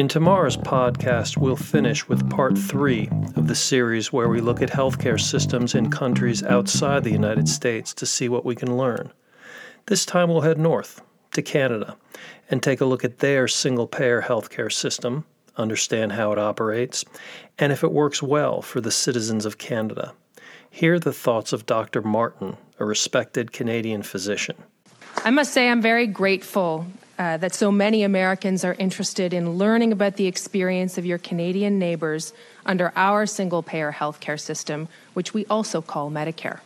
In tomorrow's podcast, we'll finish with part three of the series where we look at healthcare systems in countries outside the United States to see what we can learn. This time we'll head north to Canada and take a look at their single payer healthcare system, understand how it operates, and if it works well for the citizens of Canada. Hear the thoughts of Dr. Martin, a respected Canadian physician. I must say, I'm very grateful uh, that so many Americans are interested in learning about the experience of your Canadian neighbors under our single payer healthcare system, which we also call Medicare.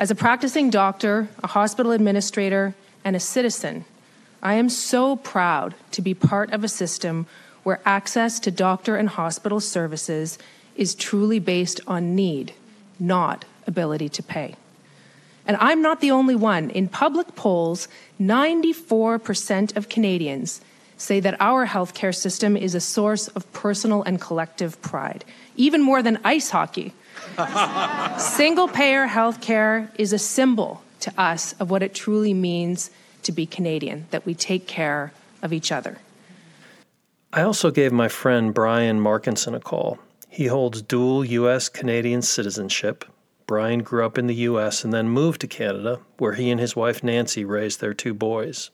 As a practicing doctor, a hospital administrator, and a citizen, I am so proud to be part of a system where access to doctor and hospital services is truly based on need, not ability to pay. And I'm not the only one. In public polls, 94% of Canadians say that our healthcare system is a source of personal and collective pride, even more than ice hockey. Single payer healthcare is a symbol to us of what it truly means to be Canadian, that we take care of each other. I also gave my friend Brian Markinson a call. He holds dual U.S. Canadian citizenship Brian grew up in the U.S. and then moved to Canada, where he and his wife Nancy raised their two boys.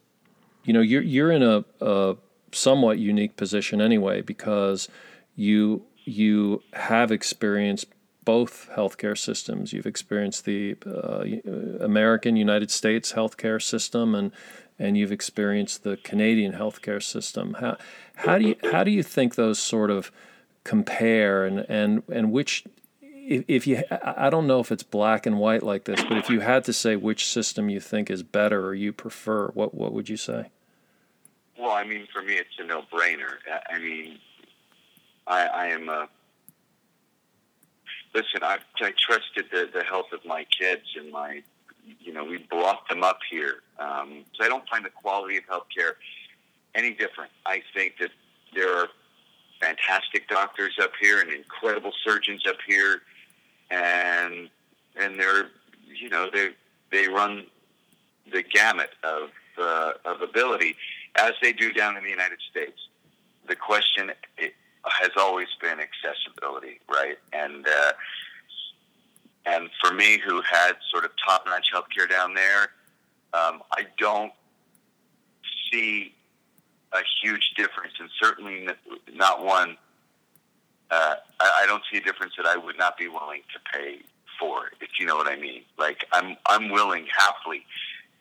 You know, you're you're in a, a somewhat unique position anyway because you you have experienced both healthcare systems. You've experienced the uh, American United States healthcare system, and and you've experienced the Canadian healthcare system. How how do you how do you think those sort of compare, and and and which if, if you, I don't know if it's black and white like this, but if you had to say which system you think is better or you prefer, what what would you say? Well, I mean, for me, it's a no-brainer. I mean, I, I am a listen. I, I trusted the, the health of my kids and my, you know, we brought them up here. Um, so I don't find the quality of healthcare any different. I think that there are fantastic doctors up here and incredible surgeons up here and and they're you know they they run the gamut of uh, of ability as they do down in the United States. The question has always been accessibility, right? And uh, and for me, who had sort of top notch healthcare down there, um, I don't see a huge difference, and certainly not one uh, I, I don't see a difference that I would not be willing to pay for, if you know what I mean. Like I'm, I'm willing happily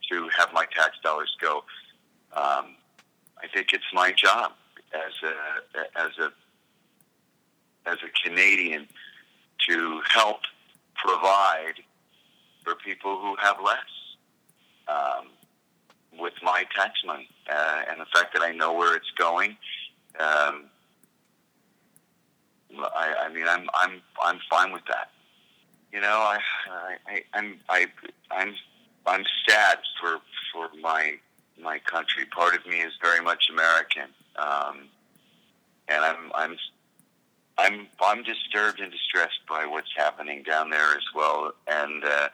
to have my tax dollars go. Um, I think it's my job as a, as a, as a Canadian to help provide for people who have less um, with my tax money uh, and the fact that I know where it's going. Um, I, I mean, I'm I'm I'm fine with that. You know, I, I I'm I I'm I'm sad for for my my country. Part of me is very much American, um, and I'm I'm I'm I'm disturbed and distressed by what's happening down there as well, and uh,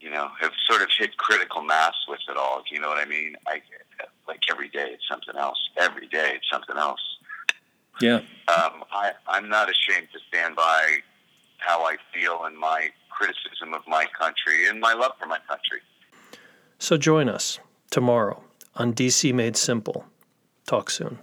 you know have sort of hit critical mass with it all. You know what I mean? I like every day it's something else. Every day it's something else. Yeah. Um, I, I'm not ashamed to stand by how I feel and my criticism of my country and my love for my country. So join us tomorrow on DC Made Simple. Talk soon.